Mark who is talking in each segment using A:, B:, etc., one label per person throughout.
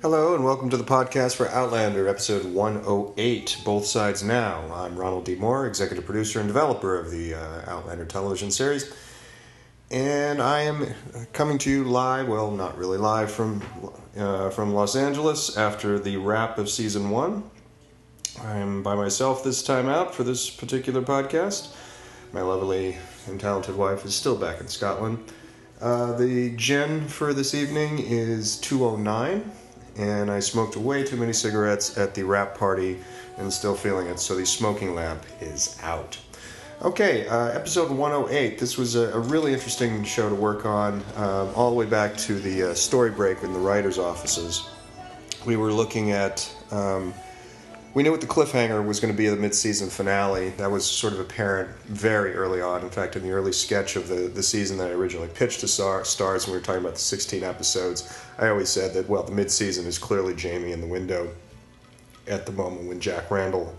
A: Hello, and welcome to the podcast for Outlander, episode 108, Both Sides Now. I'm Ronald D. Moore, executive producer and developer of the uh, Outlander television series. And I am coming to you live, well, not really live, from, uh, from Los Angeles after the wrap of season one. I'm by myself this time out for this particular podcast. My lovely and talented wife is still back in Scotland. Uh, the gen for this evening is 209 and I smoked way too many cigarettes at the wrap party and still feeling it, so the smoking lamp is out. Okay, uh, episode 108. This was a, a, really interesting show to work on, um, all the way back to the uh, story break in the writers' offices. We were looking at um, we knew what the cliffhanger was going to be the mid-season finale. That was sort of apparent very early on. In fact, in the early sketch of the, the season that I originally pitched to Star, Starz, when we were talking about the 16 episodes, I always said that, well, the mid-season is clearly Jamie in the window at the moment when Jack Randall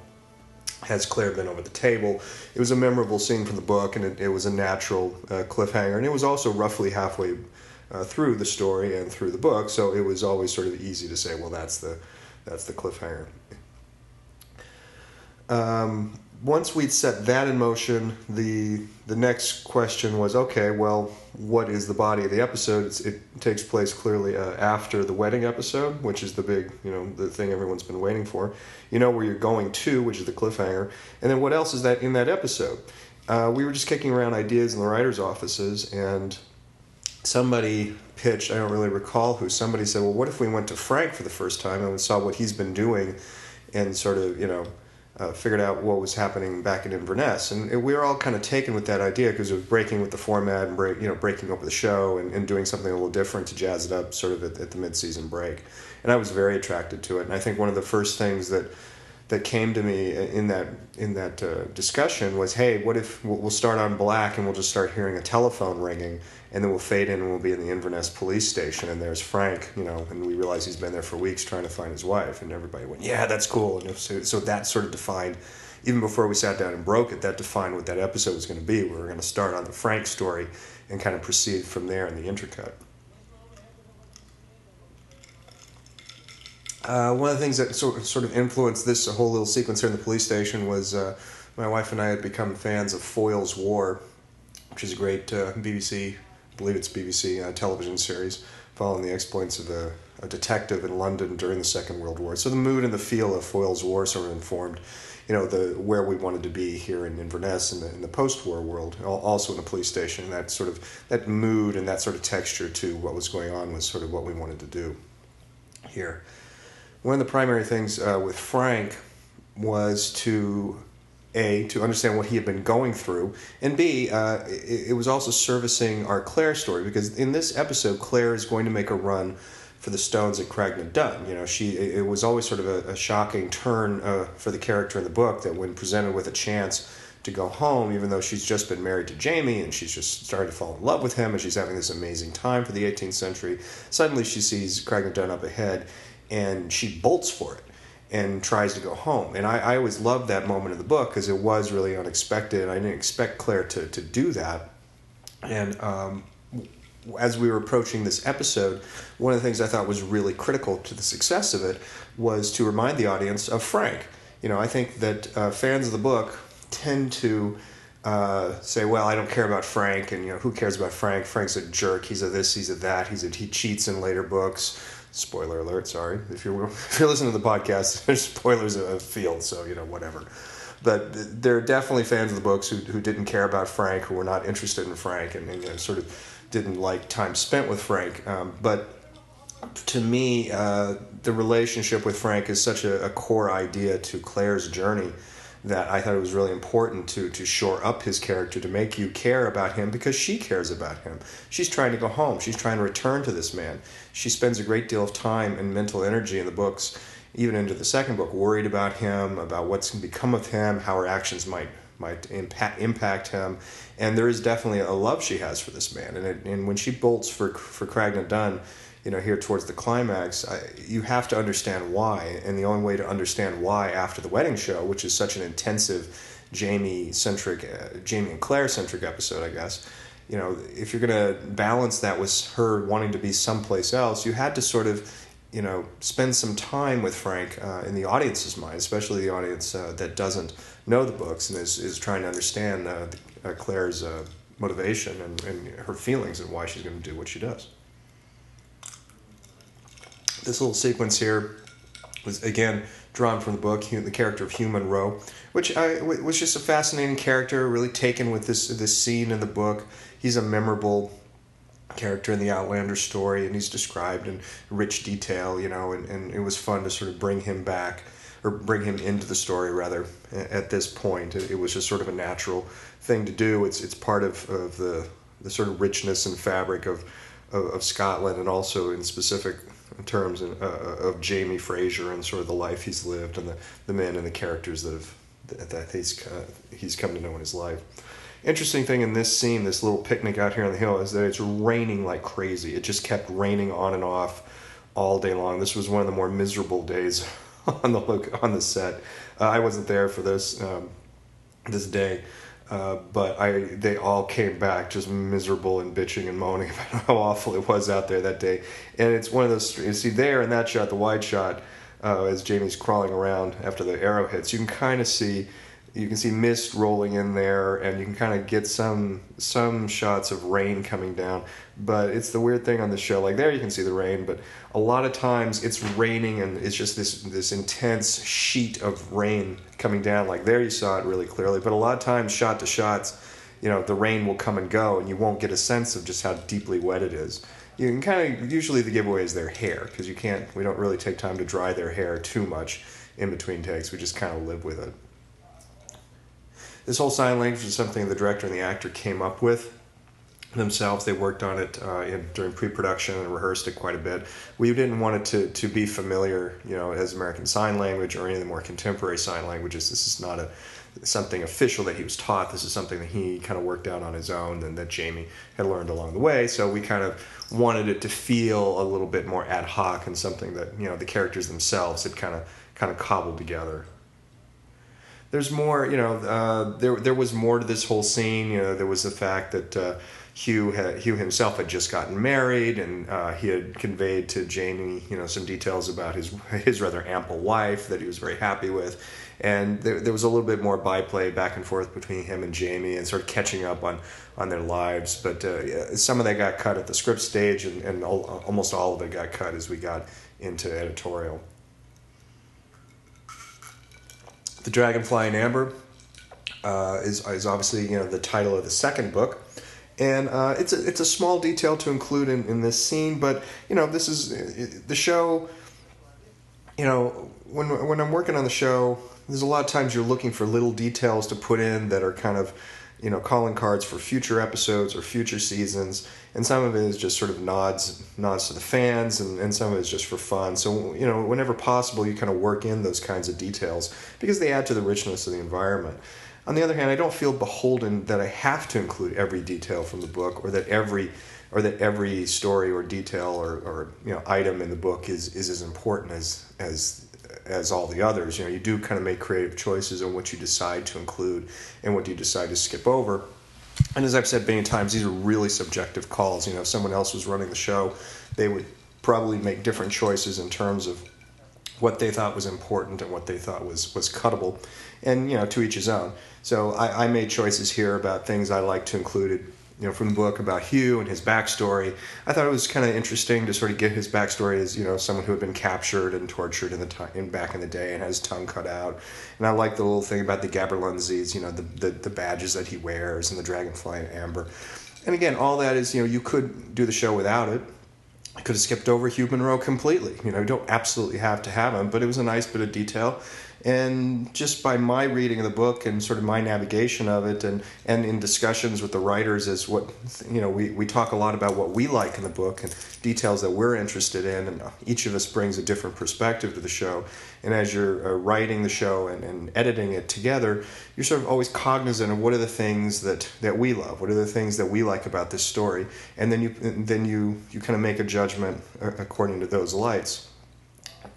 A: has Claire been over the table. It was a memorable scene from the book, and it, it was a natural uh, cliffhanger. And it was also roughly halfway uh, through the story and through the book, so it was always sort of easy to say, well, that's the that's the cliffhanger um, once we'd set that in motion, the the next question was, okay, well, what is the body of the episode? It's, it takes place clearly uh, after the wedding episode, which is the big, you know, the thing everyone's been waiting for. You know where you're going to, which is the cliffhanger, and then what else is that in that episode? Uh, we were just kicking around ideas in the writers' offices, and somebody pitched. I don't really recall who. Somebody said, well, what if we went to Frank for the first time and saw what he's been doing, and sort of, you know uh, figured out what was happening back in Inverness, and we were all kind of taken with that idea because it was breaking with the format and break, you know, breaking up the show and, and doing something a little different to jazz it up, sort of at, at the mid-season break. And I was very attracted to it. And I think one of the first things that that came to me in that in that uh, discussion was, hey, what if we'll start on black and we'll just start hearing a telephone ringing, and then we'll fade in and we'll be in the Inverness police station, and there's Frank, you know, and we realize he's been there for weeks trying to find his wife, and everybody went, yeah, that's cool, and so, so that sort of defined. Even before we sat down and broke it, that defined what that episode was going to be. We were going to start on the Frank story and kind of proceed from there in the intercut. Uh, one of the things that sort sort of influenced this whole little sequence here in the police station was uh, my wife and I had become fans of Foyle's War, which is a great uh, BBC, believe it's BBC uh, television series following the exploits of a, a, detective in London during the Second World War. So the mood and the feel of Foyle's War sort of informed, you know, the where we wanted to be here in Inverness in the, in the post-war world, also in a police station. And that sort of that mood and that sort of texture to what was going on was sort of what we wanted to do here one of the primary things uh, with Frank was to a to understand what he had been going through, and b uh, it, it, was also servicing our Claire story because in this episode Claire is going to make a run for the Stones at Craigh na Dun. You know, she it was always sort of a, a shocking turn uh, for the character in the book that when presented with a chance to go home, even though she's just been married to Jamie and she's just started to fall in love with him and she's having this amazing time for the 18th century, suddenly she sees Craigh na Dun up ahead and she bolts for it and tries to go home. And I, I always loved that moment in the book because it was really unexpected. I didn't expect Claire to, to do that. And um, as we were approaching this episode, one of the things I thought was really critical to the success of it was to remind the audience of Frank. You know, I think that uh, fans of the book tend to uh, say, "Well, I don't care about Frank," and you know, who cares about Frank? Frank's a jerk. He's a this. He's a that. He's a he cheats in later books spoiler alert sorry if you're if you're listening to the podcast there's spoilers of field so you know whatever. But there are definitely fans of the books who, who didn't care about frank who were not interested in frank and, and you know, sort of didn't like time spent with frank. Um, but to me uh, the relationship with frank is such a, a core idea to claire's journey that I thought it was really important to to shore up his character to make you care about him because she cares about him. She's trying to go home. She's trying to return to this man. She spends a great deal of time and mental energy in the books, even into the second book, worried about him, about what's going to become of him, how her actions might might impact impact him, and there is definitely a love she has for this man. And it, and when she bolts for for Craigh na Dun you know, here towards the climax, I, you have to understand why. And the only way to understand why after the wedding show, which is such an intensive Jamie centric, uh, Jamie and Claire centric episode, I guess, you know, if you're going to balance that with her wanting to be someplace else, you had to sort of you know, spend some time with Frank uh, in the audience's mind, especially the audience uh, that doesn't know the books and is, is trying to understand uh, uh Claire's uh, motivation and, and her feelings and why she's going to do what she does. This little sequence here was, again, drawn from the book, the character of Hugh Munro, which I, was just a fascinating character, really taken with this, this scene in the book. He's a memorable character in the Outlander story, and he's described in rich detail, you know, and, and it was fun to sort of bring him back, or bring him into the story, rather, at this point. It, it was just sort of a natural thing to do. It's, it's part of, of the, the sort of richness and fabric of, of, of Scotland, and also in specific terms in, uh, of Jamie Fraser and sort of the life he's lived, and the, the men and the characters that have that he's, uh, he's come to know in his life interesting thing in this scene, this little picnic out here on the hill, is that it's raining like crazy. It just kept raining on and off all day long. This was one of the more miserable days on the look on the set. Uh, I wasn't there for this um, this day, uh, but I they all came back just miserable and bitching and moaning about how awful it was out there that day. And it's one of those you see there in that shot, the wide shot, uh, as Jamie's crawling around after the arrow hits, you can kind of see you can see mist rolling in there and you can kind of get some some shots of rain coming down but it's the weird thing on the show like there you can see the rain but a lot of times it's raining and it's just this this intense sheet of rain coming down. Like there you saw it really clearly but a lot of times shot to shots you know the rain will come and go and you won't get a sense of just how deeply wet it is. You can kind of usually the giveaway is their hair because you can't we don't really take time to dry their hair too much in between takes we just kind of live with it. This whole sign language is something the director and the actor came up with themselves. They worked on it uh, in, during pre-production and rehearsed it quite a bit. We didn't want it to, to be familiar, you know, as American Sign Language or any of the more contemporary sign languages. This is not a something official that he was taught. This is something that he kind of worked out on his own and that Jamie had learned along the way. So we kind of wanted it to feel a little bit more ad hoc and something that you know the characters themselves had kind of kind of cobbled together there's more, you know, uh, there there was more to this whole scene. You know, there was the fact that uh, Hugh Hugh himself had just gotten married, and uh, he had conveyed to Jamie, you know, some details about his his rather ample wife that he was very happy with, and there, there was a little bit more byplay back and forth between him and Jamie, and sort of catching up on on their lives. But uh, some of that got cut at the script stage, and, and almost all of it got cut as we got into editorial. The Dragonfly in Amber uh, is, is obviously you know the title of the second book, and uh, it's a it's a small detail to include in, in this scene, but you know this is the show. You know when when I'm working on the show, there's a lot of times you're looking for little details to put in that are kind of you know calling cards for future episodes or future seasons and some of it is just sort of nods nods to the fans and, and some of it is just for fun so you know whenever possible you kind of work in those kinds of details because they add to the richness of the environment on the other hand i don't feel beholden that i have to include every detail from the book or that every or that every story or detail or, or you know item in the book is is as important as as as all the others. You know, you do kind of make creative choices on what you decide to include and what you decide to skip over. And as I've said many times, these are really subjective calls. You know, if someone else was running the show, they would probably make different choices in terms of what they thought was important and what they thought was was cuttable, and you know, to each his own. So I, I made choices here about things I like to include you know, from the book about Hugh and his backstory. I thought it was kind of interesting to sort of get his backstory as you know someone who had been captured and tortured in the time in back in the day and had his tongue cut out. And I like the little thing about the gaberlunzies, you know, the, the the badges that he wears and the dragonfly and amber. And again, all that is you know you could do the show without it. I could have skipped over Hugh Munro completely. You know, you don't absolutely have to have him, but it was a nice bit of detail and just by my reading of the book and sort of my navigation of it and, and in discussions with the writers is what you know we, we talk a lot about what we like in the book and details that we're interested in. And each of us brings a different perspective to the show. And as you're uh, writing the show and, and editing it together you're sort of always cognizant of what are the things that, that we love what are the things that we like about this story. And then you then you you kind of make a judgment uh, according to those lights.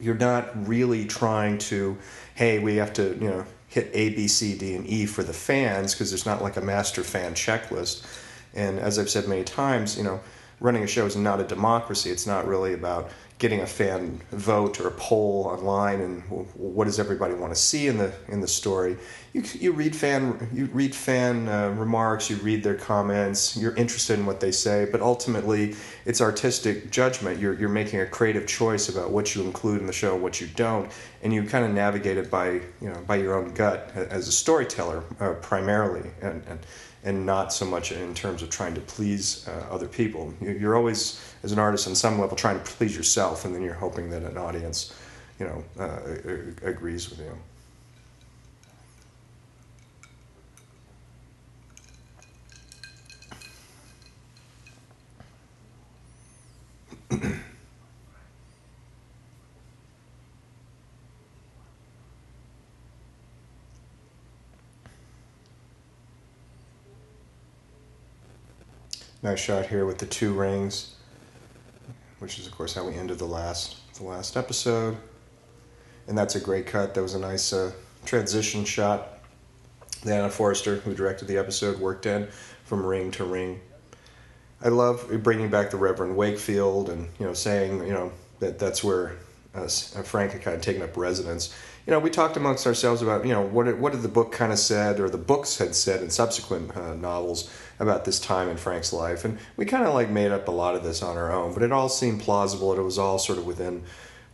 A: You're not really trying to hey, we have to, you know, hit A, B, C, D, and E for the fans because there's not like a master fan checklist. And as I've said many times, you know, running a show is not a democracy. It's not really about getting a fan vote or a poll online and what does everybody want to see in the in the story. You, you read fan you read fan uh, remarks, you read their comments, you're interested in what they say, but ultimately it's artistic judgment. You're you're making a creative choice about what you include in the show what you don't, and you kind of navigate it by you know by your own gut as a storyteller uh, primarily and. and and not so much in terms of trying to please uh, other people. You're always, as an artist, on some level, trying to please yourself, and then you're hoping that an audience, you know, uh, agrees with you. Nice shot here with the two rings, which is of course how we ended the last the last episode. And that's a great cut. That was a nice uh, transition shot. Anna Foerster, who directed the episode, worked in from ring to ring. I love bringing back the Reverend Wakefield and you know saying you know that that's where uh, Frank had kind of taken up residence. You know, we talked amongst ourselves about you know what what did the book kind of said or the books had said in subsequent uh, novels about this time in Frank's life. And we kind of like made up a lot of this on our own, but it all seemed plausible. It was all sort of within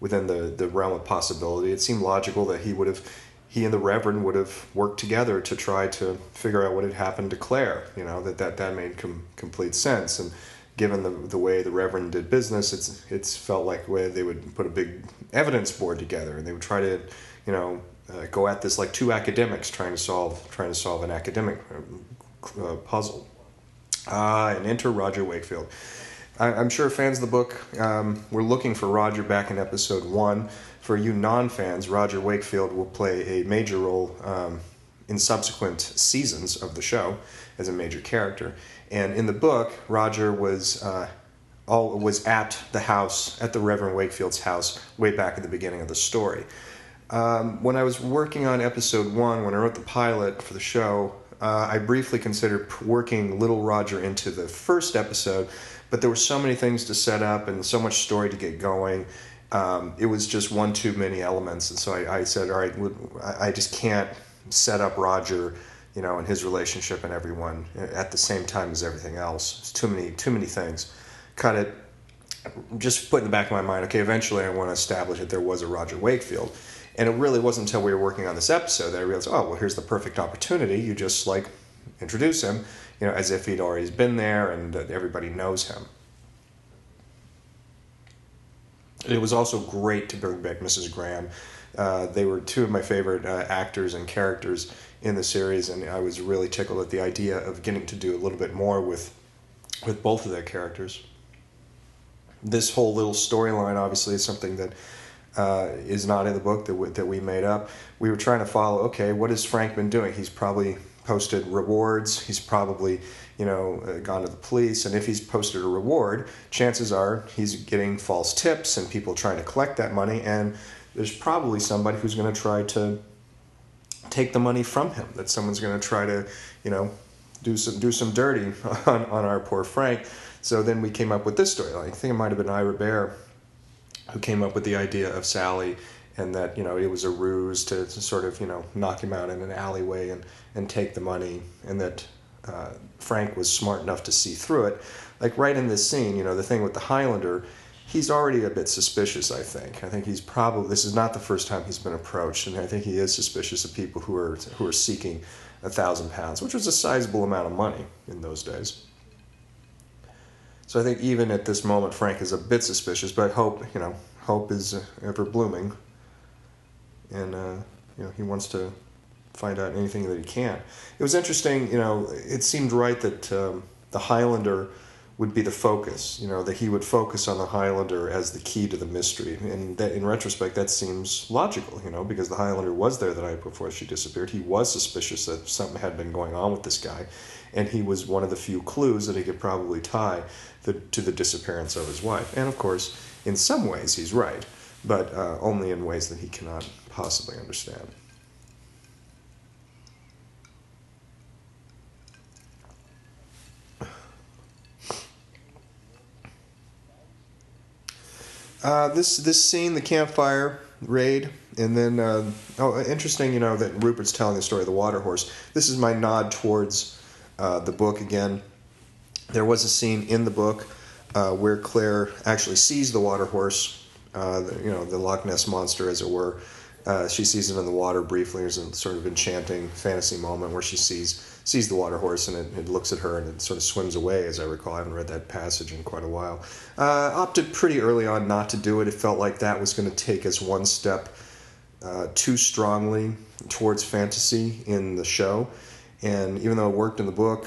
A: within the, the realm of possibility. It seemed logical that he would have he and the Reverend would have worked together to try to figure out what had happened to Claire. You know that that that made com- complete sense. And given the the way the Reverend did business, it's it's felt like way they would put a big evidence board together and they would try to, you know, uh, go at this like two academics trying to solve trying to solve an academic uh, puzzle uh, and enter Roger Wakefield. I, am sure fans of the book um, were looking for Roger back in episode one. For you non fans, Roger Wakefield will play a major role um, in subsequent seasons of the show as a major character. And in the book, Roger was. Uh, all was at the house, at the Reverend Wakefield's house, way back at the beginning of the story. Um, when I was working on episode one, when I wrote the pilot for the show, uh, I briefly considered working Little Roger into the first episode, but there were so many things to set up and so much story to get going. Um, it was just one too many elements, and so I, I said, "All right, I just can't set up Roger, you know, and his relationship and everyone at the same time as everything else. It's too many, too many things. Cut it. Just put in the back of my mind. Okay, eventually I want to establish that there was a Roger Wakefield." And it really wasn't until we were working on this episode that I realized, oh, well, here's the perfect opportunity. You just like introduce him, you know, as if he'd already been there and everybody knows him. It was also great to bring back Mrs. Graham. Uh, they were two of my favorite uh, actors and characters in the series, and I was really tickled at the idea of getting to do a little bit more with with both of their characters. This whole little storyline, obviously, is something that uh, is not in the book that we, that we made up. We were trying to follow. Okay, what has Frank been doing? He's probably posted rewards. He's probably you know uh, gone to the police, and if he's posted a reward, chances are he's getting false tips and people trying to collect that money. And there's probably somebody who's going to try to take the money from him. That someone's going to try to you know do some do some dirty on, on our poor Frank. So then we came up with this story. I think it might have been Ira Behr who came up with the idea of Sally and that you know it was a ruse to, to sort of you know knock him out in an alleyway and and take the money and that uh, Frank was smart enough to see through it. Like right in this scene you know the thing with the Highlander he's already a bit suspicious I think. I think he's probably this is not the first time he's been approached and I think he is suspicious of people who are who are seeking a thousand pounds which was a sizable amount of money in those days so I think even at this moment, Frank is a bit suspicious, but hope, you know, hope is ever blooming, and uh, you know he wants to find out anything that he can. It was interesting, you know, it seemed right that um, the Highlander would be the focus, you know, that he would focus on the Highlander as the key to the mystery. And that in retrospect, that seems logical, you know, because the Highlander was there the night before she disappeared. He was suspicious that something had been going on with this guy and he was one of the few clues that he could probably tie the, to the disappearance of his wife. And of course, in some ways, he's right, but uh, only in ways that he cannot possibly understand. Uh, this this scene, the campfire raid, and then uh, oh, interesting. You know that Rupert's telling the story of the water horse. This is my nod towards uh, the book again. There was a scene in the book uh, where Claire actually sees the water horse, uh, the, you know, the Loch Ness monster, as it were. Uh, she sees it in the water briefly. There's a sort of enchanting fantasy moment where she sees sees the water horse and it, it, looks at her and it sort of swims away, as I recall. I haven't read that passage in quite a while. Uh, opted pretty early on not to do it. It felt like that was going to take us one step uh, too strongly towards fantasy in the show. And even though it worked in the book,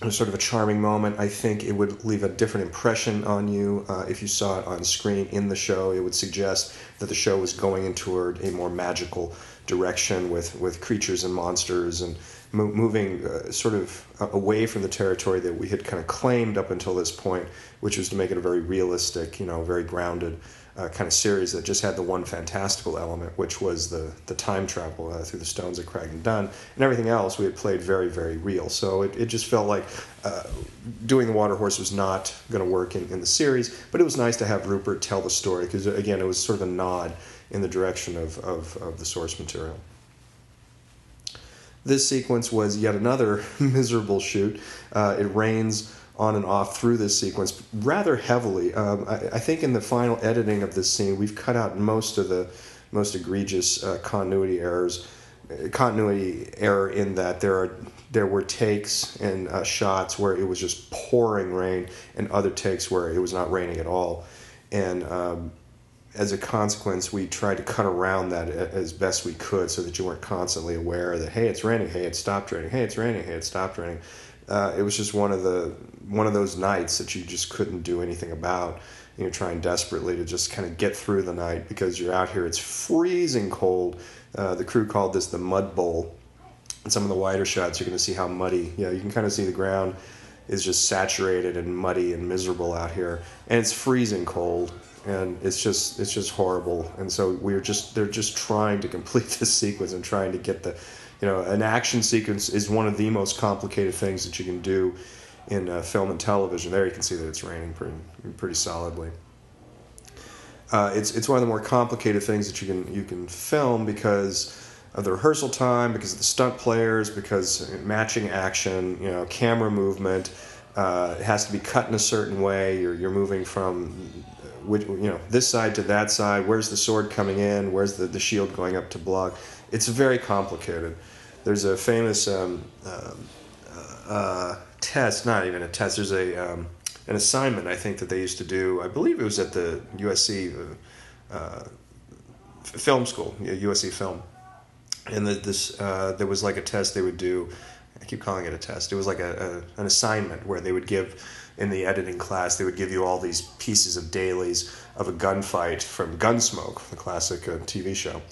A: it was sort of a charming moment. I think it would leave a different impression on you uh, if you saw it on screen in the show. It would suggest that the show was going into a more magical direction with, with creatures and monsters and mo- moving uh, sort of away from the territory that we had kind of claimed up until this point, which was to make it a very realistic, you know, very grounded uh, kind of series that just had the one fantastical element, which was the the time travel uh, through the stones of Craigh na Dun, and everything else we had played very very real. So it, it just felt like uh, doing the Water Horse was not going to work in, in the series, but it was nice to have Rupert tell the story because again it was sort of a nod in the direction of, of, of the source material. This sequence was yet another miserable shoot. Uh, it rains on and off through this sequence rather heavily. Um, I, I, think in the final editing of this scene, we've cut out most of the most egregious uh, continuity errors. Uh, continuity error in that there are there were takes and uh, shots where it was just pouring rain, and other takes where it was not raining at all. And um, as a consequence, we tried to cut around that as best we could so that you weren't constantly aware that hey, it's raining, hey, it stopped raining, hey, it's raining, hey, it stopped raining. Uh, it was just one of the one of those nights that you just couldn't do anything about. You're trying desperately to just kind of get through the night because you're out here. It's freezing cold. Uh, the crew called this the mud bowl. And some of the wider shots, you're going to see how muddy. Know, you can kind of see the ground is just saturated and muddy and miserable out here, and it's freezing cold and it's just it's just horrible. And so we're just they're just trying to complete this sequence and trying to get the, you know, an action sequence is one of the most complicated things that you can do in uh, film and television. There you can see that it's raining pretty pretty solidly. Uh, it's it's one of the more complicated things that you can you can film because of the rehearsal time, because of the stunt players, because matching action, you know, camera movement. Uh, it has to be cut in a certain way. You're you're moving from which, you know, this side to that side. Where's the sword coming in? Where's the, the shield going up to block? It's very complicated. There's a famous um, uh, uh, test, not even a test. There's a um, an assignment I think that they used to do. I believe it was at the USC uh, uh, film school, USC film, and the, this uh, there was like a test they would do. I keep calling it a test. It was like a, a an assignment where they would give in the editing class, they would give you all these pieces of dailies of a gunfight from Gunsmoke, the classic uh, TV show.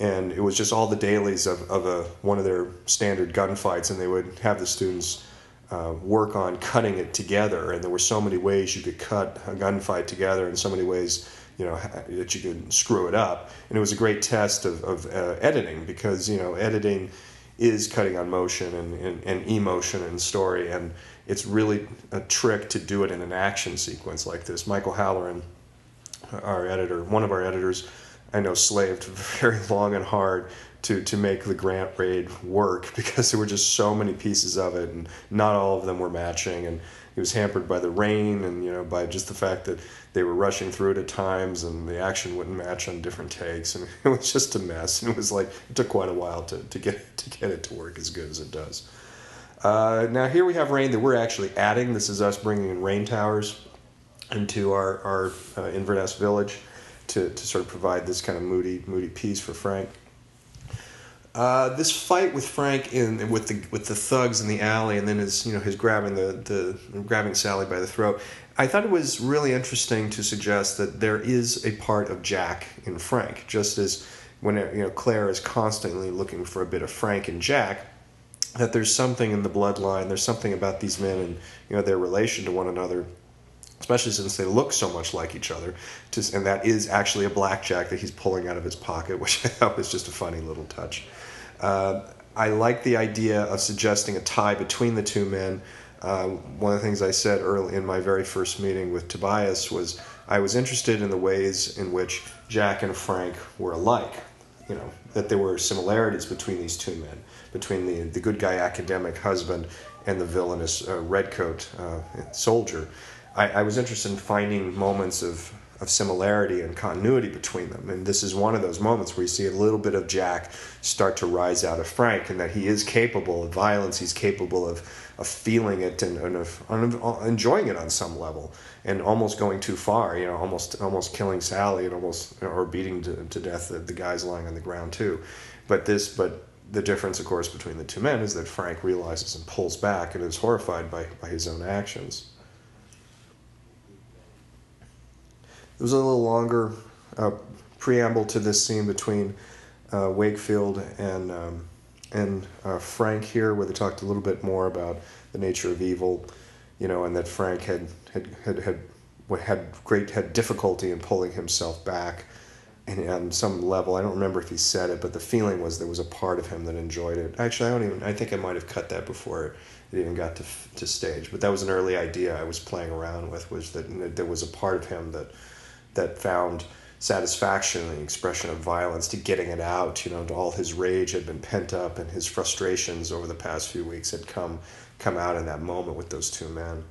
A: And it was just all the dailies of, of a, one of their standard gunfights, and they would have the students uh, work on cutting it together. And there were so many ways you could cut a gunfight together, and so many ways you know that you could screw it up. And it was a great test of, of uh, editing because you know editing is cutting on motion and, and, and emotion and story and it's really a trick to do it in an action sequence like this. Michael Halloran, our editor, one of our editors, I know slaved very long and hard to, to make the Grant raid work because there were just so many pieces of it and not all of them were matching and he was hampered by the rain and you know by just the fact that they were rushing through it at times and the action wouldn't match on different takes and it was just a mess and it was like it took quite a while to, to get to get it to work as good as it does. Uh, now here we have rain that we're actually adding. This is us bringing in rain towers into our, our uh, Inverness village to, to sort of provide this kind of moody moody piece for Frank. Uh, this fight with Frank in with the with the thugs in the alley, and then his you know his grabbing the, the grabbing Sally by the throat. I thought it was really interesting to suggest that there is a part of Jack in Frank, just as when you know Claire is constantly looking for a bit of Frank and Jack that there's something in the bloodline, there's something about these men and you know their relation to one another, especially since they look so much like each other. And that is actually a blackjack that he's pulling out of his pocket, which I thought was just a funny little touch. Uh, I like the idea of suggesting a tie between the two men. Uh, one of the things I said early in my very first meeting with Tobias was I was interested in the ways in which Jack and Frank were alike. You know, that there were similarities between these two men, between the, the good guy academic husband and the villainous uh, redcoat uh, soldier. I, I was interested in finding moments of of similarity and continuity between them. And this is one of those moments where you see a little bit of Jack start to rise out of Frank and that he is capable of violence, he's capable of, of feeling it and, and of, of uh, enjoying it on some level and almost going too far, you know, almost almost killing Sally and almost or beating to, to death the, the guys lying on the ground too. But this but the difference of course between the two men is that Frank realizes and pulls back and is horrified by, by his own actions. There was a little longer uh, preamble to this scene between uh, Wakefield and um, and uh, Frank here, where they talked a little bit more about the nature of evil, you know, and that Frank had had had had, had great had difficulty in pulling himself back, and on some level, I don't remember if he said it, but the feeling was there was a part of him that enjoyed it. Actually, I don't even. I think I might have cut that before it even got to to stage, but that was an early idea I was playing around with. Was that there was a part of him that that found satisfaction in the expression of violence to getting it out you know all his rage had been pent up and his frustrations over the past few weeks had come come out in that moment with those two men.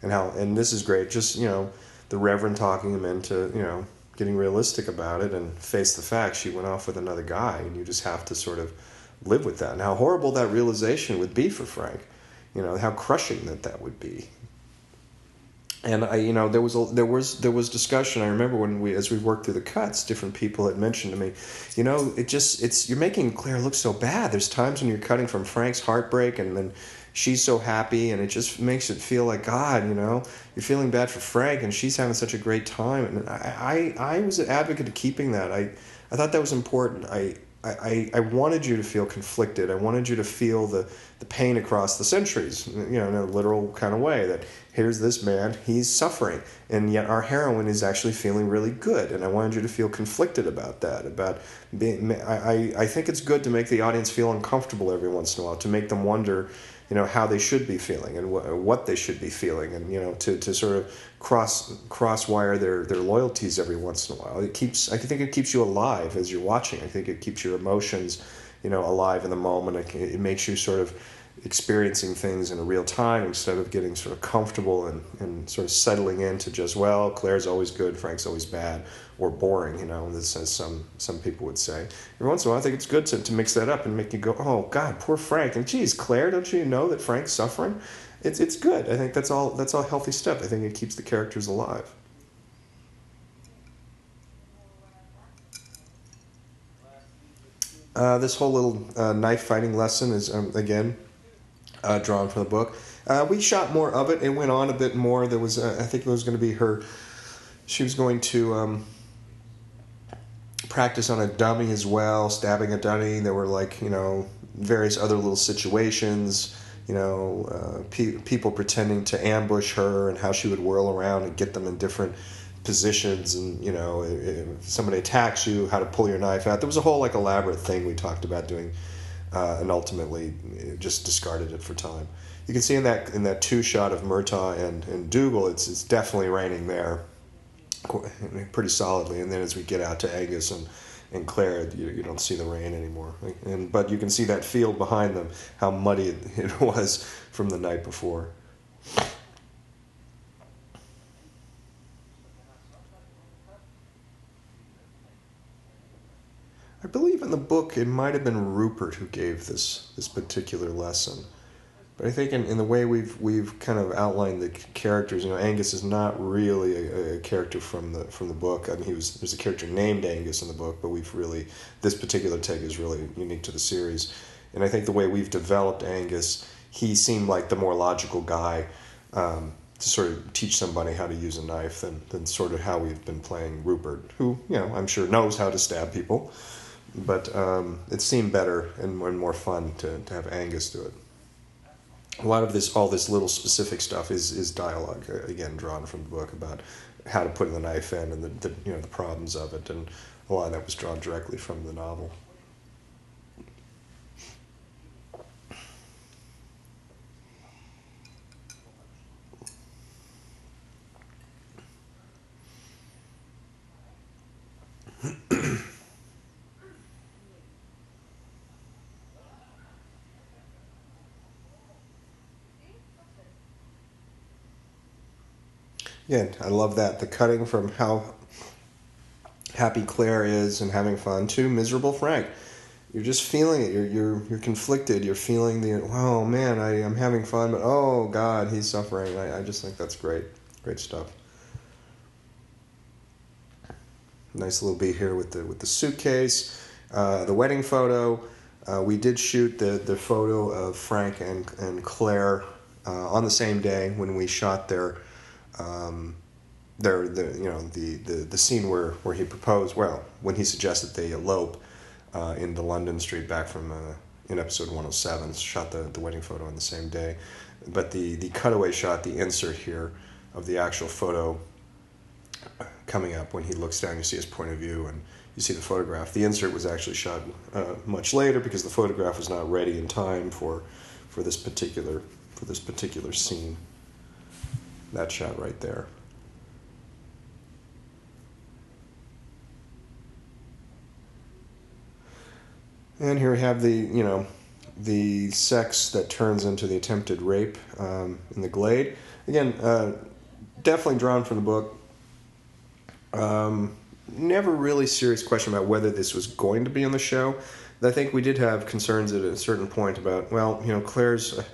A: And how and this is great just you know the reverend talking him into you know getting realistic about it and face the fact she went off with another guy and you just have to sort of live with that. And how horrible that realization would be for frank you know how crushing that that would be and I, you know, there was a, there was there was discussion. I remember when we, as we worked through the cuts, different people had mentioned to me, you know, it just it's you're making Claire look so bad. There's times when you're cutting from Frank's heartbreak, and then she's so happy, and it just makes it feel like God, you know, you're feeling bad for Frank, and she's having such a great time. And I I, I was an advocate of keeping that. I I thought that was important. I I, I wanted you to feel conflicted. I wanted you to feel the, the pain across the centuries, you know, in a literal kind of way that here's this man, he's suffering, and yet our heroine is actually feeling really good. And I wanted you to feel conflicted about that. About being, I, I think it's good to make the audience feel uncomfortable every once in a while, to make them wonder you know how they should be feeling and wh- what they should be feeling and you know to, to sort of cross cross wire their their loyalties every once in a while. It keeps i think it keeps you alive as you're watching. I think it keeps your emotions you know alive in the moment. It, it makes you sort of experiencing things in a real time instead of getting sort of comfortable and, and sort of settling into just well claire's always good frank's always bad or boring you know as some some people would say. Every once in a while i think it's good to, to mix that up and make you go oh god poor frank. And geez claire don't you know that frank's suffering? It's, it's good. I think that's all that's all healthy stuff i think it keeps the characters alive. Uh, this whole little uh, knife fighting lesson is um, again uh, drawn from the book. Uh, we shot more of it. It went on a bit more. There was, uh, I think it was going to be her. She was going to um, practice on a dummy as well, stabbing a dummy. There were like you know various other little situations. You know, uh, pe- people pretending to ambush her and how she would whirl around and get them in different positions and you know if somebody attacks you how to pull your knife out there was a whole like elaborate thing we talked about doing uh, and ultimately just discarded it for time. You can see in that in that two shot of Murtagh and, and Dougal, it's it's definitely raining there, pretty solidly. And then as we get out to Angus and and Claire, you, you don't see the rain anymore. And but you can see that field behind them, how muddy it, it was from the night before. I believe in the book it might have been Rupert who gave this this particular lesson. But I think in, in the way we've we've kind of outlined the characters, you know, Angus is not really a, a, character from the from the book. I mean, he was there's a character named Angus in the book, but we've really this particular take is really unique to the series. And I think the way we've developed Angus, he seemed like the more logical guy um, to sort of teach somebody how to use a knife than than sort of how we've been playing Rupert, who you know I'm sure knows how to stab people but um, it seemed better and, and more fun to, to have Angus do it. A lot of this, all this little specific stuff is, is dialogue, uh, again, drawn from the book about how to put the knife in and the, the, you know, the problems of it, and a lot of that was drawn directly from the novel. Again, I love that. The cutting from how happy Claire is and having fun to miserable Frank. You're just feeling it. You're you're you're conflicted. You're feeling the oh man, I am having fun, but oh god, he's suffering. I, I just think that's great. Great stuff. Nice little beat here with the with the suitcase, uh, the wedding photo. Uh, we did shoot the the photo of Frank and and Claire uh, on the same day when we shot their um, their the you know the, the the scene where where he proposed. Well, when he suggested they elope uh, in the London Street back from uh, in episode 107, shot the the wedding photo on the same day. But the the cutaway shot, the insert here of the actual photo coming up when he looks down, you see his point of view and you see the photograph. The insert was actually shot uh, much later because the photograph was not ready in time for for this particular for this particular scene. That shot right there. And here we have the, you know, the sex that turns into the attempted rape um, in the glade. Again, uh, definitely drawn from the book. Um, never really serious question about whether this was going to be on the show. I think we did have concerns at a certain point about, well, you know, Claire's, uh,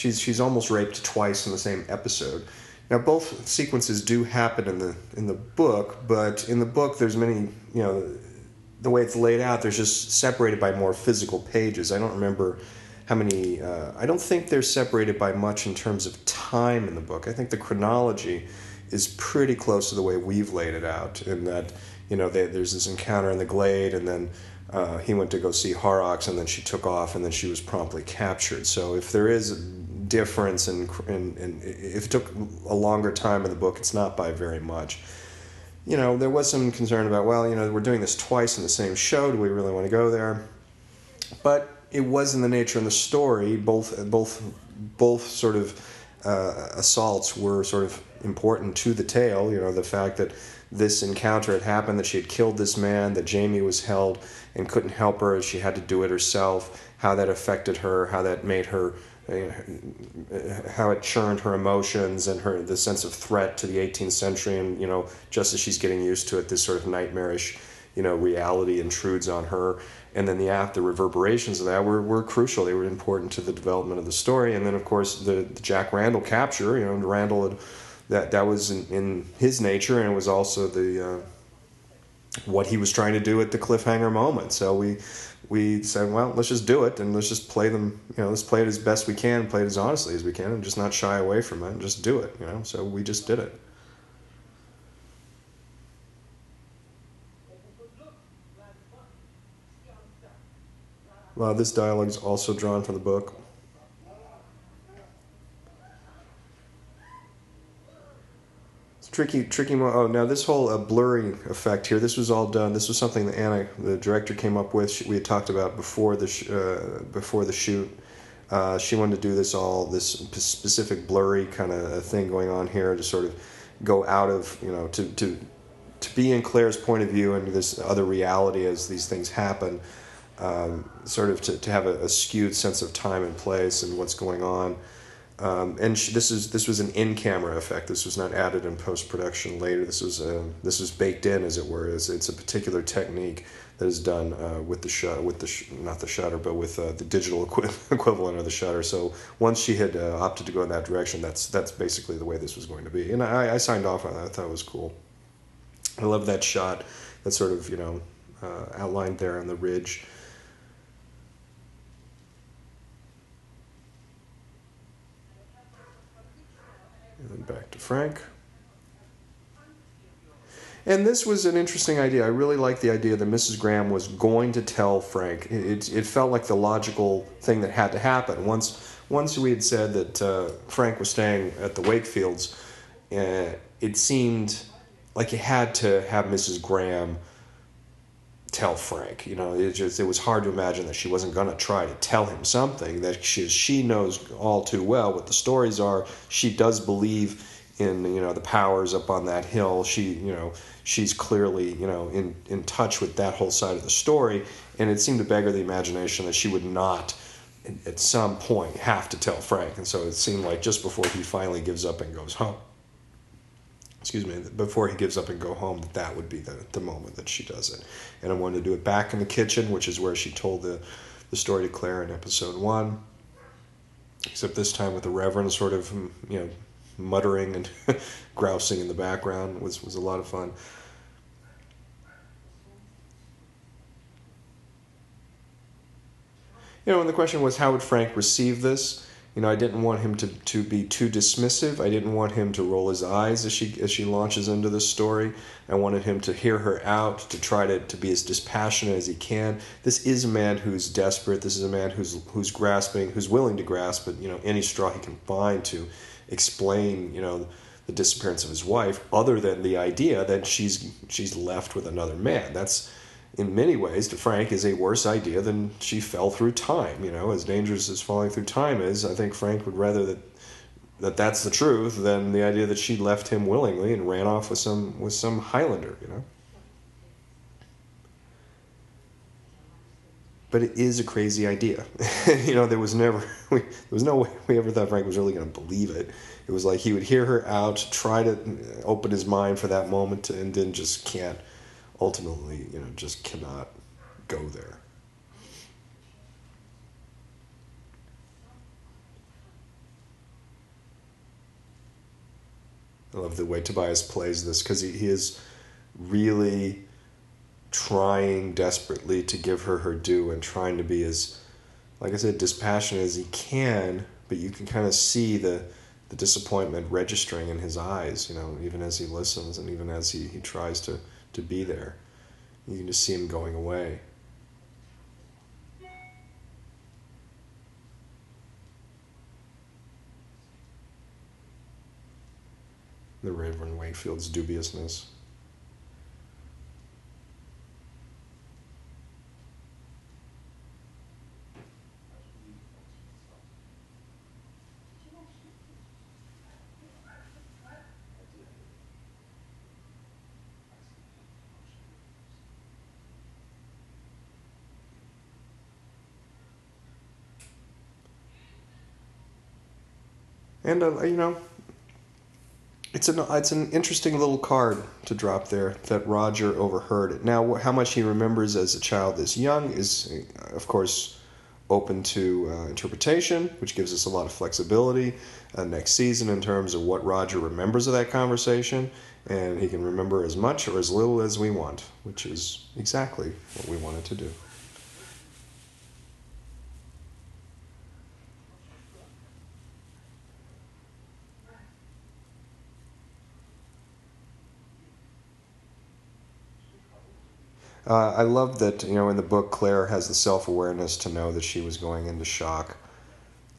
A: she's she's almost raped twice in the same episode. Now both sequences do happen in the in the book, but in the book there's many, you know, the way it's laid out, there's just separated by more physical pages. I don't remember how many. Uh, I don't think they're separated by much in terms of time in the book. I think the chronology is pretty close to the way we've laid it out. In that, you know, they, there's this encounter in the glade, and then uh, he went to go see Horrocks, and then she took off, and then she was promptly captured. So if there is difference, and in, in, if it took a longer time in the book, it's not by very much you know, there was some concern about, well, you know, we're doing this twice in the same show. Do we really want to go there? But it was in the nature of the story. Both, both, both sort of uh, assaults were sort of important to the tale. You know, the fact that this encounter had happened, that she had killed this man, that Jamie was held and couldn't help her, she had to do it herself. How that affected her, how that made her how it churned her emotions and her the sense of threat to the 18th century. And you know just as she's getting used to it this sort of nightmarish you know reality intrudes on her. And then the after reverberations of that were, were crucial. They were important to the development of the story. And then of course the, the jack randall capture you know randall had, that that was in, in his nature. And it was also the uh, what he was trying to do at the cliffhanger moment. So we we said, well, let's just do it and let's just play them, you know, let's play it as best we can, play it as honestly as we can, and just not shy away from it and just do it, you know. So we just did it. Well, this dialogue is also drawn from the book. Tricky, tricky. Oh, now this whole uh, blurring effect here. This was all done. This was something that Anna, the director, came up with. we had talked about before the sh- uh, before the shoot. Uh, she wanted to do this all this specific blurry kind of thing going on here to sort of go out of you know to to to be in Claire's point of view and this other reality as these things happen. Um, sort of to, to have a, a skewed sense of time and place and what's going on. Um, and she, this is this was an in-camera effect. This was not added in post-production later. This was uh, this was baked in, as it were. It's, it's a particular technique that is done uh, with the shutter, with the sh- not the shutter, but with uh, the digital equi- equivalent of the shutter. So once she had uh, opted to go in that direction, that's that's basically the way this was going to be. And I, I signed off on that. I thought it was cool. I love that shot. That sort of you know uh, outlined there on the ridge. And then back to Frank. And this was an interesting idea. I really liked the idea that Mrs. Graham was going to tell Frank. It, it felt like the logical thing that had to happen. Once, once we had said that uh, Frank was staying at the Wakefields, uh, it seemed like you had to have Mrs. Graham tell Frank. You know, it just it was hard to imagine that she wasn't going to try to tell him something that she she knows all too well what the stories are. She does believe in you know the powers up on that hill. She you know she's clearly you know in in touch with that whole side of the story, and it seemed to beggar the imagination that she would not at some point have to tell Frank. And so it seemed like just before he finally gives up and goes home, excuse me, before he gives up and go home, that that would be the, the moment that she does it. And I wanted to do it back in the kitchen, which is where she told the, the story to Claire in episode one. Except this time with the Reverend sort of, mm, you know, muttering and grousing in the background was, was a lot of fun. You know, and the question was how would Frank receive this? You know, I didn't want him to, to be too dismissive. I didn't want him to roll his eyes as she as she launches into this story. I wanted him to hear her out, to try to, to be as dispassionate as he can. This is a man who's desperate. This is a man who's who's grasping, who's willing to grasp at you know any straw he can find to explain you know the disappearance of his wife, other than the idea that she's she's left with another man. That's in many ways, to Frank, is a worse idea than she fell through time. You know, as dangerous as falling through time is, I think Frank would rather that that that's the truth than the idea that she left him willingly and ran off with some with some Highlander. You know. But it is a crazy idea. you know, there was never we, there was no way we ever thought Frank was really going to believe it. It was like he would hear her out, try to open his mind for that moment, and then just can't ultimately, you know, just cannot go there. I love the way Tobias plays this because he, he is really trying desperately to give her her due and trying to be as, like I said, dispassionate as he can, but you can kind of see the, the disappointment registering in his eyes, you know, even as he listens and even as he, he tries to to be there. You can just see him going away. The Reverend Wakefield's dubiousness. And uh, you know, it's an it's an interesting little card to drop there that Roger overheard it. Now, how much he remembers as a child this young is, uh, of course, open to uh, interpretation, which gives us a lot of flexibility uh, next season in terms of what Roger remembers of that conversation, and he can remember as much or as little as we want, which is exactly what we wanted to do. Uh, I love that you know in the book Claire has the self awareness to know that she was going into shock,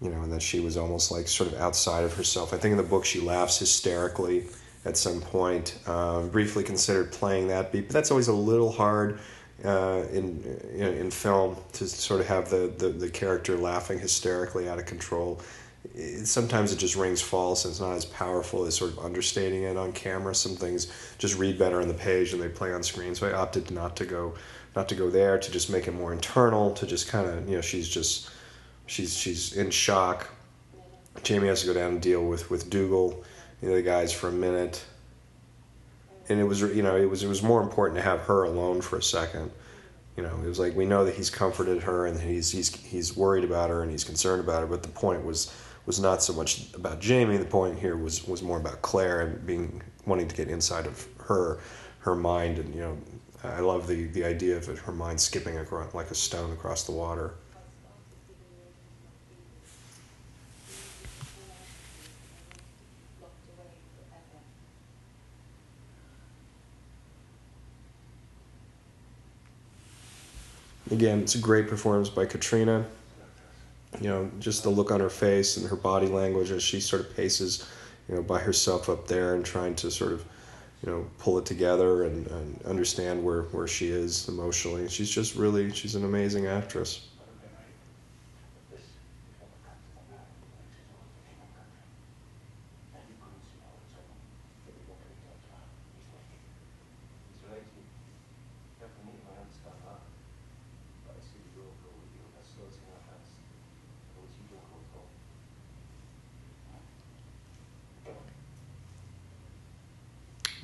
A: you know, and that she was almost like sort of outside of herself. I think in the book she laughs hysterically at some point. Um, briefly considered playing that beat, but that's always a little hard uh, in, in, in film to sort of have the, the the character laughing hysterically out of control sometimes it just rings false and it's not as powerful as sort of understating it on camera. Some things just read better on the page and they play on screen. So I opted not to go, not to go there to just make it more internal. To just kind of you know she's just she's she's in shock. Jamie has to go down and deal with with Dougal, you know, the guys for a minute. And it was you know it was it was more important to have her alone for a second. You know, it was like we know that he's comforted her and he's he's he's worried about her and he's concerned about her, but the point was was not so much about Jamie. The point here was was more about Claire and being wanting to get inside of her her mind. And you know, I love the the idea of it, her mind skipping across like a stone across the water. Again, it's a great performance by Katrina you know, just the look on her face and her body language as she sort of paces, you know, by herself up there and trying to sort of, you know, pull it together and, and understand where, where she is emotionally. She's just really, she's an amazing actress.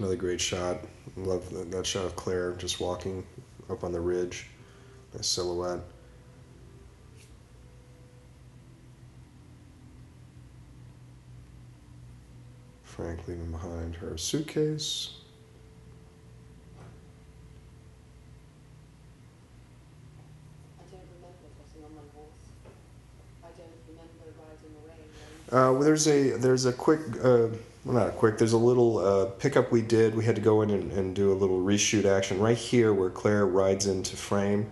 A: Another great shot. Love that, that shot of Claire just walking up on the ridge. Nice silhouette. Frank leaving behind her suitcase. Uh, well, there's a there's a quick uh, well not quick. There's a little uh, pickup we did. We had to go in and, and do a little reshoot action right here where Claire rides into frame.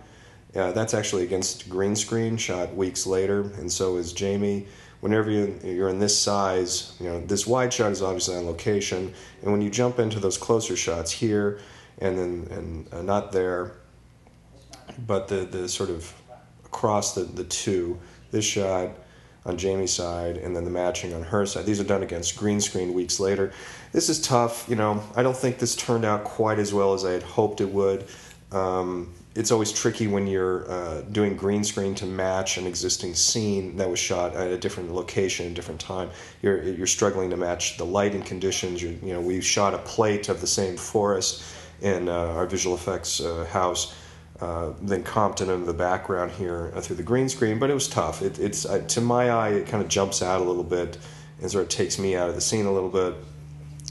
A: Uh, that's actually against green screen shot weeks later. And so is Jamie. Whenever you, you're in this size you know this wide shot is obviously on location. And when you jump into those closer shots here and then and uh, not there but the the sort of across the the two this shot on Jamie's side and then the matching on her side. These are done against green screen weeks later. This is tough. You know, I don't think this turned out quite as well as I had hoped it would. Um, it's always tricky when you're uh, doing green screen to match an existing scene that was shot at a different location, different time. You're you're struggling to match the lighting conditions. You're, you know, we shot a plate of the same forest in uh, our visual effects uh, house uh, then Compton in the background here uh, through the green screen. But it was tough. It, it's uh, to my eye, it kind of jumps out a little bit and sort of takes me out of the scene a little bit.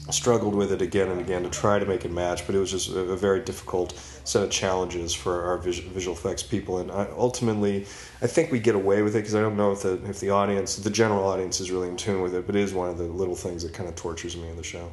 A: Struggled with it again and again to try to make it match, but it was just a, a very difficult set of challenges for our visual, visual effects people. And I, ultimately, I think we get away with it because I don't know if the if the audience, the general audience, is really in tune with it. But it is one of the little things that kind of tortures me in the show.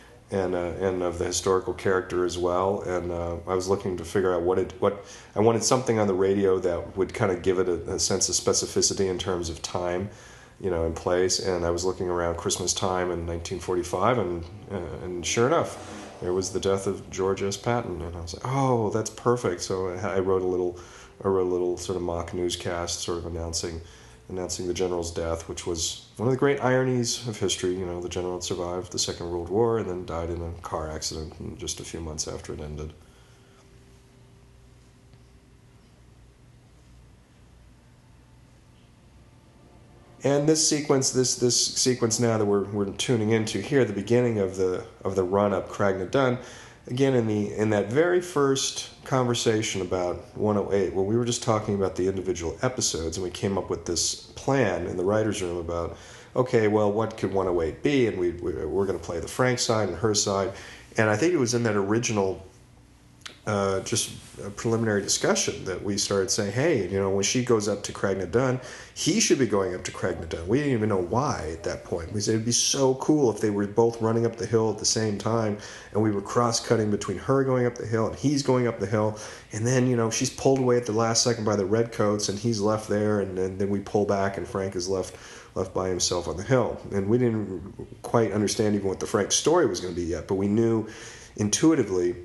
A: and, uh, and of the historical character as well. And uh, I was looking to figure out what it, what I wanted something on the radio that would kind of give it a, a sense of specificity in terms of time, you know, in place. And I was looking around Christmas time in 1945, and uh, and sure enough, there was the death of George S. Patton, and I was like, oh, that's perfect. So I wrote a little I wrote a little sort of mock newscast, sort of announcing announcing the general's death, which was one of the great ironies of history. You know, the general had survived the Second World War and then died in a car accident just a few months after it ended. And this sequence, this this sequence now that we're, we're tuning into here, the beginning of the of the run up Craigh na Dun, again in the in that very first conversation about 108 where we were just talking about the individual episodes and we came up with this plan in the writers room about okay well what could 108 be? And we, we we're going to play the frank side and her side. And i think it was in that original uh, just a preliminary discussion that we started saying, hey, you know, when she goes up to Craigh na Dun, he should be going up to Craigh na Dun. We didn't even know why at that point. We said it'd be so cool if they were both running up the hill at the same time and we were cross cutting between her going up the hill and he's going up the hill. And then, you know, she's pulled away at the last second by the redcoats and he's left there. And, and then we pull back and Frank is left left by himself on the hill. And we didn't quite understand even what the Frank story was going to be yet, but we knew intuitively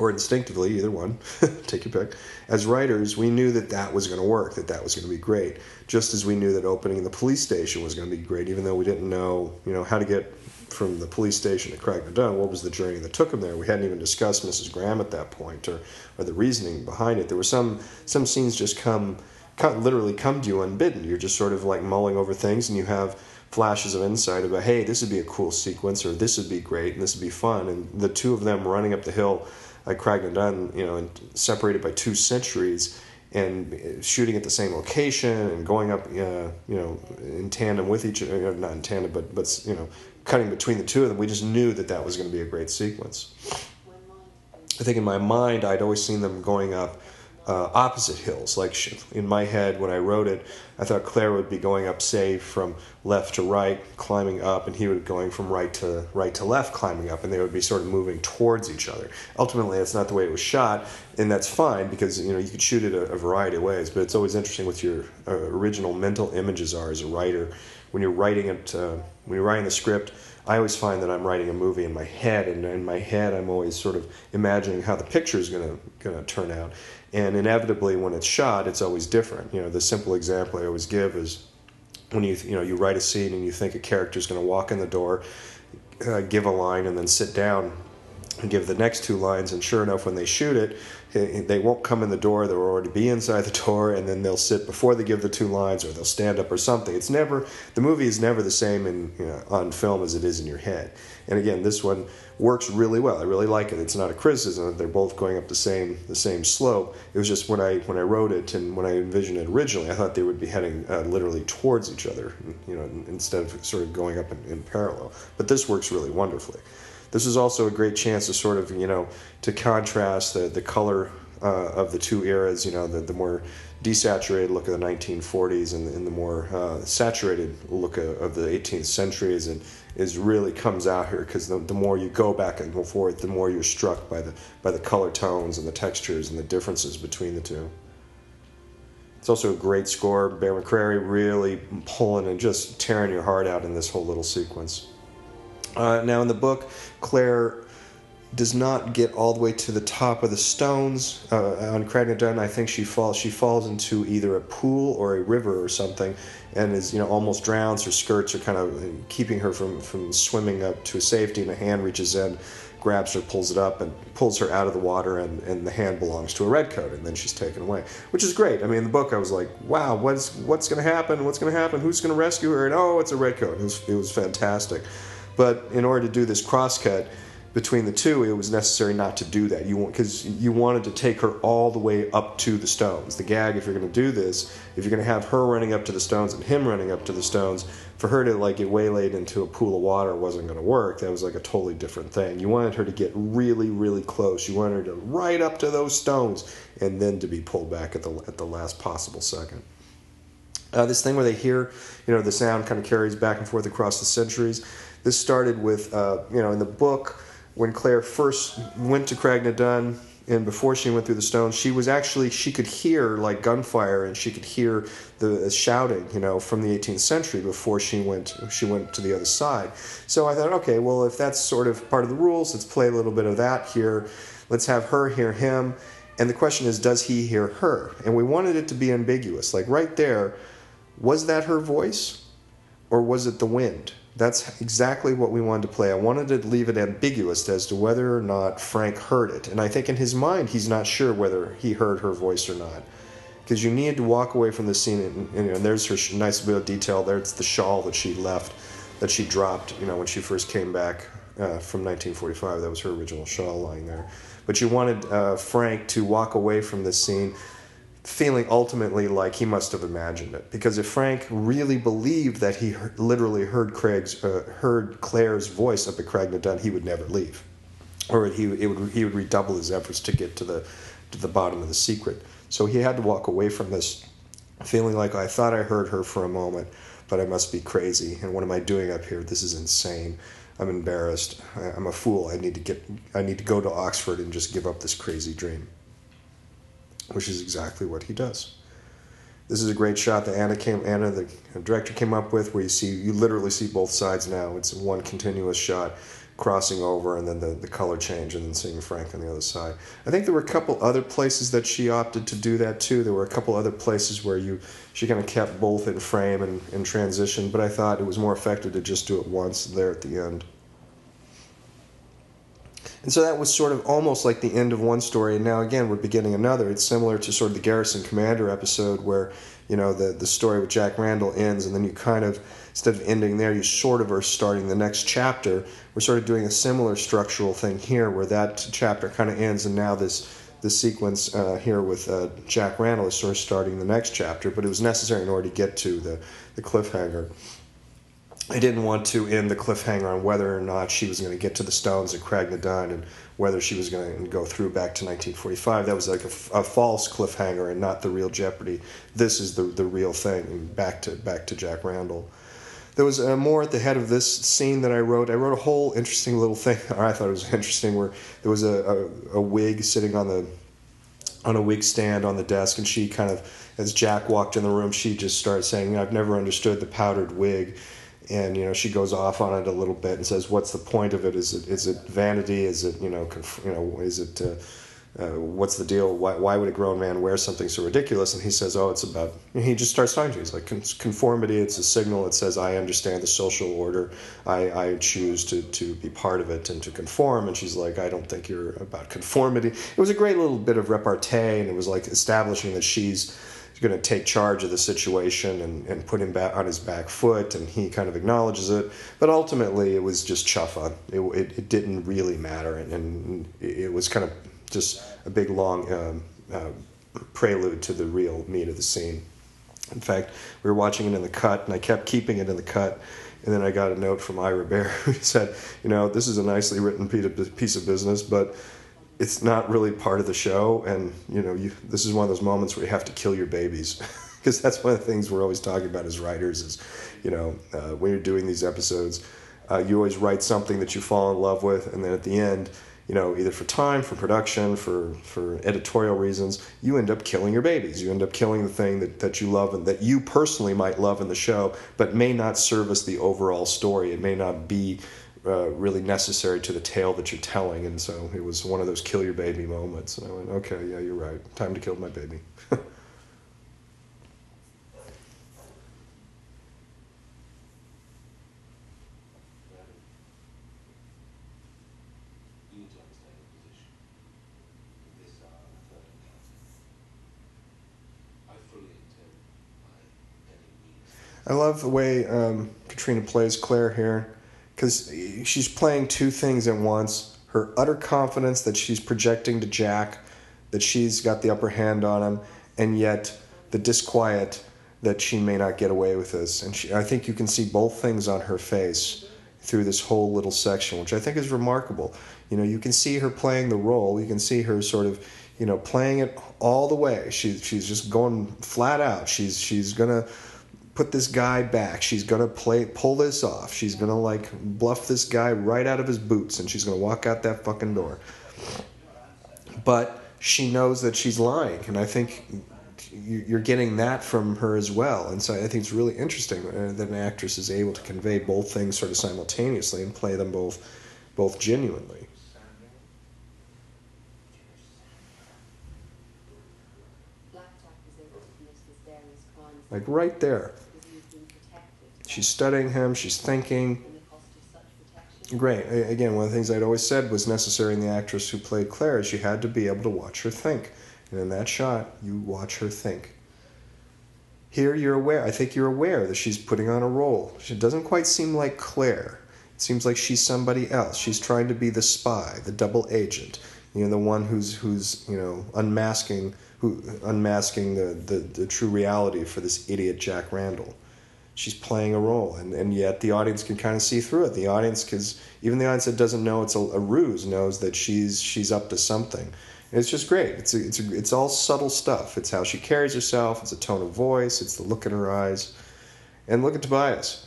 A: or instinctively, either one, take your pick. As writers, we knew that that was going to work, that that was going to be great. Just as we knew that opening the police station was going to be great, even though we didn't know, you know, how to get from the police station to Craigh na Dun. What was the journey that took him there? We hadn't even discussed Mrs. Graham at that point, or, or the reasoning behind it. There were some some scenes just come, come literally come to you unbidden. You're just sort of like mulling over things, and you have flashes of insight about, hey, this would be a cool sequence, or this would be great, and this would be fun. And the two of them running up the hill like Craigh na Dun, you know, separated by two centuries, and shooting at the same location and going up, uh, you know, in tandem with each other, not in tandem, but but you know, cutting between the two of them. We just knew that that was going to be a great sequence. I think in my mind, I'd always seen them going up uh, opposite hills. Like in my head, when I wrote it, I thought Claire would be going up, say, from left to right, climbing up, and he would be going from right to right to left, climbing up, and they would be sort of moving towards each other. Ultimately, that's not the way it was shot, and that's fine because you know you could shoot it a, a variety of ways. But it's always interesting what your uh, original mental images are as a writer when you're writing it, uh, when you're writing the script, I always find that I'm writing a movie in my head, and in my head, I'm always sort of imagining how the picture is going to turn out. And inevitably, when it's shot, it's always different. You know, the simple example I always give is when you you know you write a scene and you think a character is going to walk in the door, uh, give a line, and then sit down give the next two lines. And sure enough, when they shoot it, they won't come in the door they'll already be inside the door and then they'll sit before they give the two lines or they'll stand up or something. It's never the movie is never the same in you know, on film as it is in your head. And again this one works really well i really like it. It's not a criticism they're both going up the same the same slope. It was just when i when i wrote it and when i envisioned it originally i thought they would be heading uh, literally towards each other you know instead of sort of going up in, in parallel. But this works really wonderfully this is also a great chance to sort of you know to contrast the the color uh, of the two eras. You know, the the more desaturated look of the 1940s and, and the more uh, saturated look of, of, the 18th centuries and is really comes out here because the, the more you go back and go forth the more you're struck by the by the color tones and the textures and the differences between the two it's also a great score bear mccreary really pulling and just tearing your heart out in this whole little sequence uh, now, in the book, Claire does not get all the way to the top of the stones uh, on Craigh na I think she falls. She falls into either a pool or a river or something, and is you know almost drowns. Her skirts are kind of keeping her from from swimming up to safety. And a hand reaches in, grabs her, pulls it up, and pulls her out of the water. And, and the hand belongs to a redcoat, and then she's taken away, which is great. I mean, in the book, I was like, wow, what's what's going to happen? What's going to happen? Who's going to rescue her? And oh, it's a redcoat. It was it was fantastic. But in order to do this crosscut between the two, it was necessary not to do that. You want because you wanted to take her all the way up to the stones. The gag, if you're going to do this, if you're going to have her running up to the stones and him running up to the stones, for her to like get waylaid into a pool of water wasn't going to work. That was like a totally different thing. You wanted her to get really, really close. You wanted her to right up to those stones and then to be pulled back at the at the last possible second. Uh, this thing where they hear, you know, the sound kind of carries back and forth across the centuries. This started with, uh, you know, in the book when Claire first went to Craigh na Dun and before she went through the stones, she was actually she could hear like gunfire and she could hear the shouting, you know, from the 18th century before she went she went to the other side. So I thought, okay, well, if that's sort of part of the rules, let's play a little bit of that here. Let's have her hear him. And the question is, does he hear her? And we wanted it to be ambiguous. Like right there, was that her voice or was it the wind? That's exactly what we wanted to play. I wanted to leave it ambiguous as to whether or not Frank heard it. And I think in his mind, he's not sure whether he heard her voice or not. Because you need to walk away from the scene, and, and, there's her nice bit of detail. There's the shawl that she left, that she dropped, you know, when she first came back uh, from 1945. That was her original shawl lying there. But you wanted uh, Frank to walk away from this scene feeling ultimately like he must have imagined it. Because if Frank really believed that he heard, literally heard Craig's uh, heard Claire's voice up at Dun, he would never leave, or he it would he would redouble his efforts to get to the to the bottom of the secret. So he had to walk away from this, feeling like I thought I heard her for a moment, but I must be crazy. And what am I doing up here? This is insane. I'm embarrassed. I'm a fool. I need to get. I need to go to Oxford and just give up this crazy dream which is exactly what he does. This is a great shot that Anna came, Anna, the director, came up with, where you see, you literally see both sides now. It's one continuous shot, crossing over, and then the, the color change, and then seeing Frank on the other side. I think there were a couple other places that she opted to do that too. There were a couple other places where you she kind of kept both in frame and in transition, but I thought it was more effective to just do it once there at the end. And so that was sort of almost like the end of one story, and now again we're beginning another. It's similar to sort of the Garrison Commander episode where you know the the story with Jack Randall ends, and then you kind of instead of ending there, you sort of are starting the next chapter. We're sort of doing a similar structural thing here, where that chapter kind of ends, and now this the sequence uh, here with uh, Jack Randall is sort of starting the next chapter, but it was necessary in order to get to the, the cliffhanger. I didn't want to end the cliffhanger on whether or not she was going to get to the stones at Craigh na and whether she was going to go through back to 1945. That was like a, a, false cliffhanger and not the real Jeopardy. This is the the real thing. And back to back to Jack Randall. There was uh, more at the head of this scene that I wrote. I wrote a whole interesting little thing, or I thought it was interesting, where there was a, a, a wig sitting on the on a wig stand on the desk, and she kind of, as Jack walked in the room, she just started saying, "I've never understood the powdered wig." And you know she goes off on it a little bit and says, "What's the point of it? Is it is it vanity? Is it you know conf- you know is it uh, uh, what's the deal? Why, why would a grown man wear something so ridiculous? And he says, oh, it's about, he just starts talking to you. He's like, conformity, it's a signal It says, I understand the social order. I, I choose to, to be part of it and to conform. And she's like, I don't think you're about conformity. It was a great little bit of repartee, and it was like establishing that she's going to take charge of the situation and, and put him back on his back foot, and he kind of acknowledges it. But ultimately, it was just chuffa. It, it, it didn't really matter, and, and it was kind of just a big long um, uh, prelude to the real meat of the scene. In fact, we were watching it in the cut, and I kept keeping it in the cut. And then I got a note from Ira Behr who said, "You know, this is a nicely written piece of business, but it's not really part of the show. And you know, you, this is one of those moments where you have to kill your babies." because that's one of the things we're always talking about as writers is you know uh, when you're doing these episodes uh, you always write something that you fall in love with and then at the end you know, either for time, for production, for, for editorial reasons, you end up killing your babies. You end up killing the thing that, that you love and that you personally might love in the show, but may not service the overall story. It may not be uh, really necessary to the tale that you're telling. And so it was one of those kill your baby moments. And I went, okay, yeah, you're right. Time to kill my baby. I love the way um, Katrina plays Claire here because she's playing two things at once her utter confidence that she's projecting to Jack, that she's got the upper hand on him, and yet the disquiet that she may not get away with this. And she, I think you can see both things on her face through this whole little section, which I think is remarkable. You know, you can see her playing the role, you can see her sort of you know playing it all the way she's she's just going flat out she's she's gonna put this guy back. She's gonna play pull this off. She's gonna like bluff this guy right out of his boots, and she's gonna walk out that fucking door. But she knows that she's lying, and I think you're getting that from her as well. And so I think it's really interesting uh, that an actress is able to convey both things sort of simultaneously and play them both both genuinely. Like right there. She's studying him, she's thinking. Great. Again, one of the things I'd always said was necessary in the actress who played Claire is you had to be able to watch her think. And in that shot, you watch her think. Here, you're aware. I think you're aware that she's putting on a role. She doesn't quite seem like Claire. It seems like she's somebody else. She's trying to be the spy, the double agent. You know, the one who's who's you know unmasking who unmasking the, the, the true reality for this idiot Jack Randall. She's playing a role and, and yet the audience can kind of see through it. The audience because even the audience that doesn't know it's a, a, ruse knows that she's she's up to something. And it's just great. It's a, it's a, it's all subtle stuff. It's how she carries herself. It's a tone of voice. It's the look in her eyes. And look at tobias.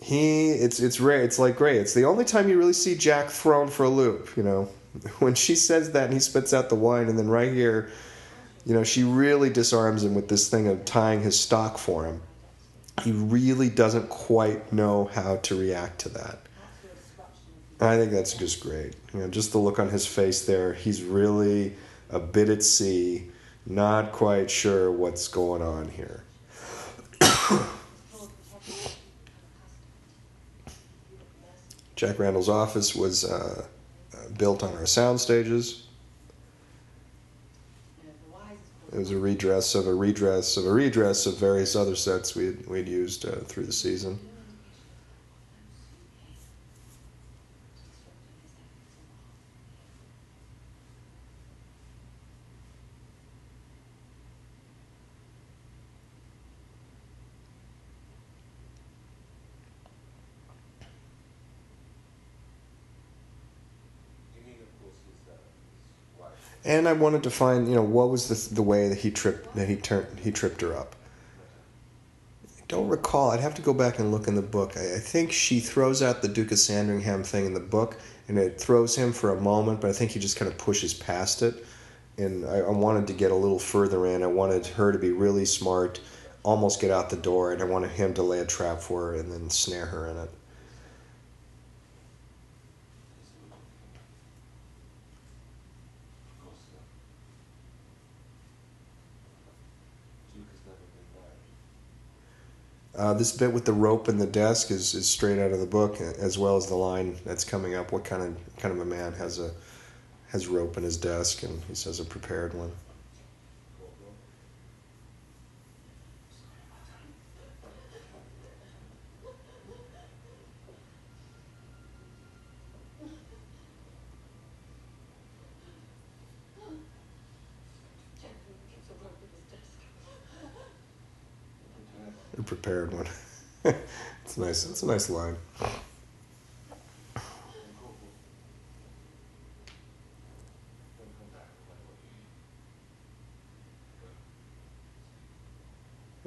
A: He it's it's rare it's like great. It's the only time you really see jack thrown for a loop you know? When she says that and he spits out the wine and then right here you know she really disarms him with this thing of tying his stock for him he really doesn't quite know how to react to that. I think that's just great. You know, just the look on his face there. He's really a bit at sea, not quite sure what's going on here. Jack Randall's office was uh, built on our sound stages. It was a redress of a redress of a redress of various other sets we'd, we'd used uh, through the season. And I wanted to find you know what was the the way that he tripped that he turned he tripped her up. I don't recall. I'd have to go back and look in the book. I, I think she throws out the Duke of Sandringham thing in the book, and it throws him for a moment, but I think he just kind of pushes past it, and I, I wanted to get a little further in. I wanted her to be really smart, almost get out the door, and I wanted him to lay a trap for her and then snare her in it. Uh, this bit with the rope and the desk is, is straight out of the book, as well as the line that's coming up. What kind of kind of a man has a has rope in his desk, and he says a prepared one. A prepared one. it's nice. It's a nice line.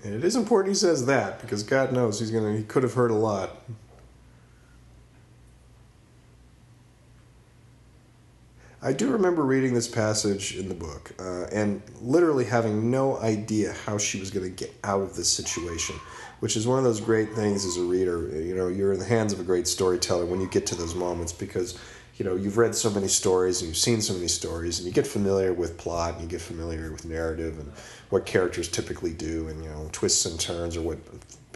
A: And it is important he says that because God knows he's gonna he could have heard a lot. I do remember reading this passage in the book uh, and literally having no idea how she was going to get out of this situation, which is one of those great things as a reader. You know, you're in the hands of a great storyteller when you get to those moments because you know you've read so many stories and you've seen so many stories and you get familiar with plot and you get familiar with narrative and what characters typically do and you know twists and turns or what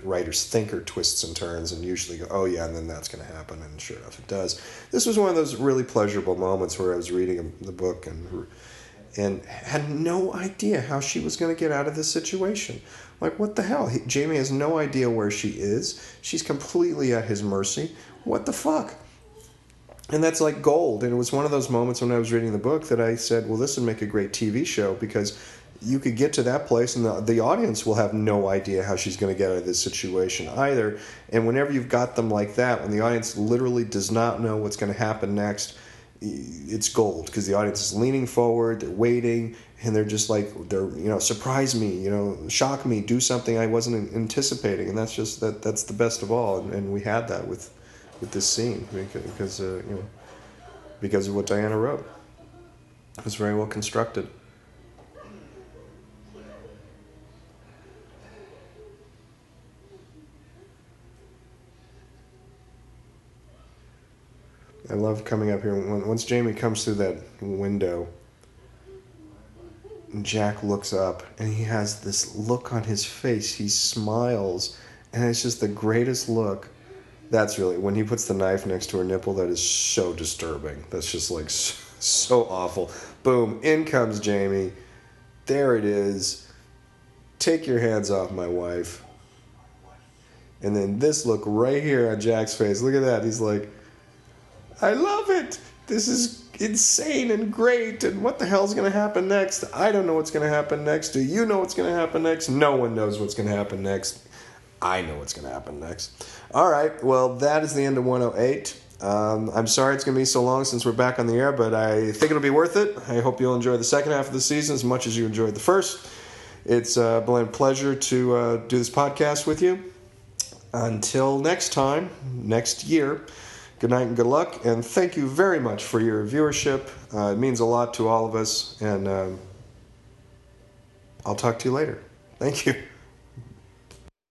A: writers think are twists and turns and usually go, oh yeah, and then that's going to happen, and sure enough, it does. This was one of those really pleasurable moments where I was reading the book and and had no idea how she was going to get out of this situation. Like, what the hell? He, Jamie has no idea where she is. She's completely at his mercy. What the fuck? And that's like gold. And it was one of those moments when I was reading the book that I said, well, this would make a great TV show because you could get to that place and the, the audience will have no idea how she's going to get out of this situation either. And whenever you've got them like that when the audience literally does not know what's going to happen next it's gold because the audience is leaning forward they're waiting and they're just like they're you know surprise me you know shock me do something i wasn't anticipating. And that's just that that's the best of all. And, and we had that with with this scene because uh, you know because of what diana wrote. It was very well constructed I love coming up here. Once Jamie comes through that window, Jack looks up and he has this look on his face. He smiles, and it's just the greatest look. That's really when he puts the knife next to her nipple. That is so disturbing. That's just like so awful. Boom! In comes Jamie. There it is. Take your hands off my wife. And then this look right here on Jack's face. Look at that. He's like, I love it. This is insane and great. And what the hell's going to happen next? I don't know what's going to happen next. Do you know what's going to happen next? No one knows what's going to happen next. I know what's going to happen next. All right. Well, that is the end of 108. Um, I'm sorry it's going to be so long since we're back on the air, but I think it'll be worth it. I hope you'll enjoy the second half of the season as much as you enjoyed the first. It's uh, a pleasure to uh, do this podcast with you. Until next time, next year. Good night and good luck, and thank you very much for your viewership. Uh, it means a lot to all of us, and um, I'll talk to you later. Thank you.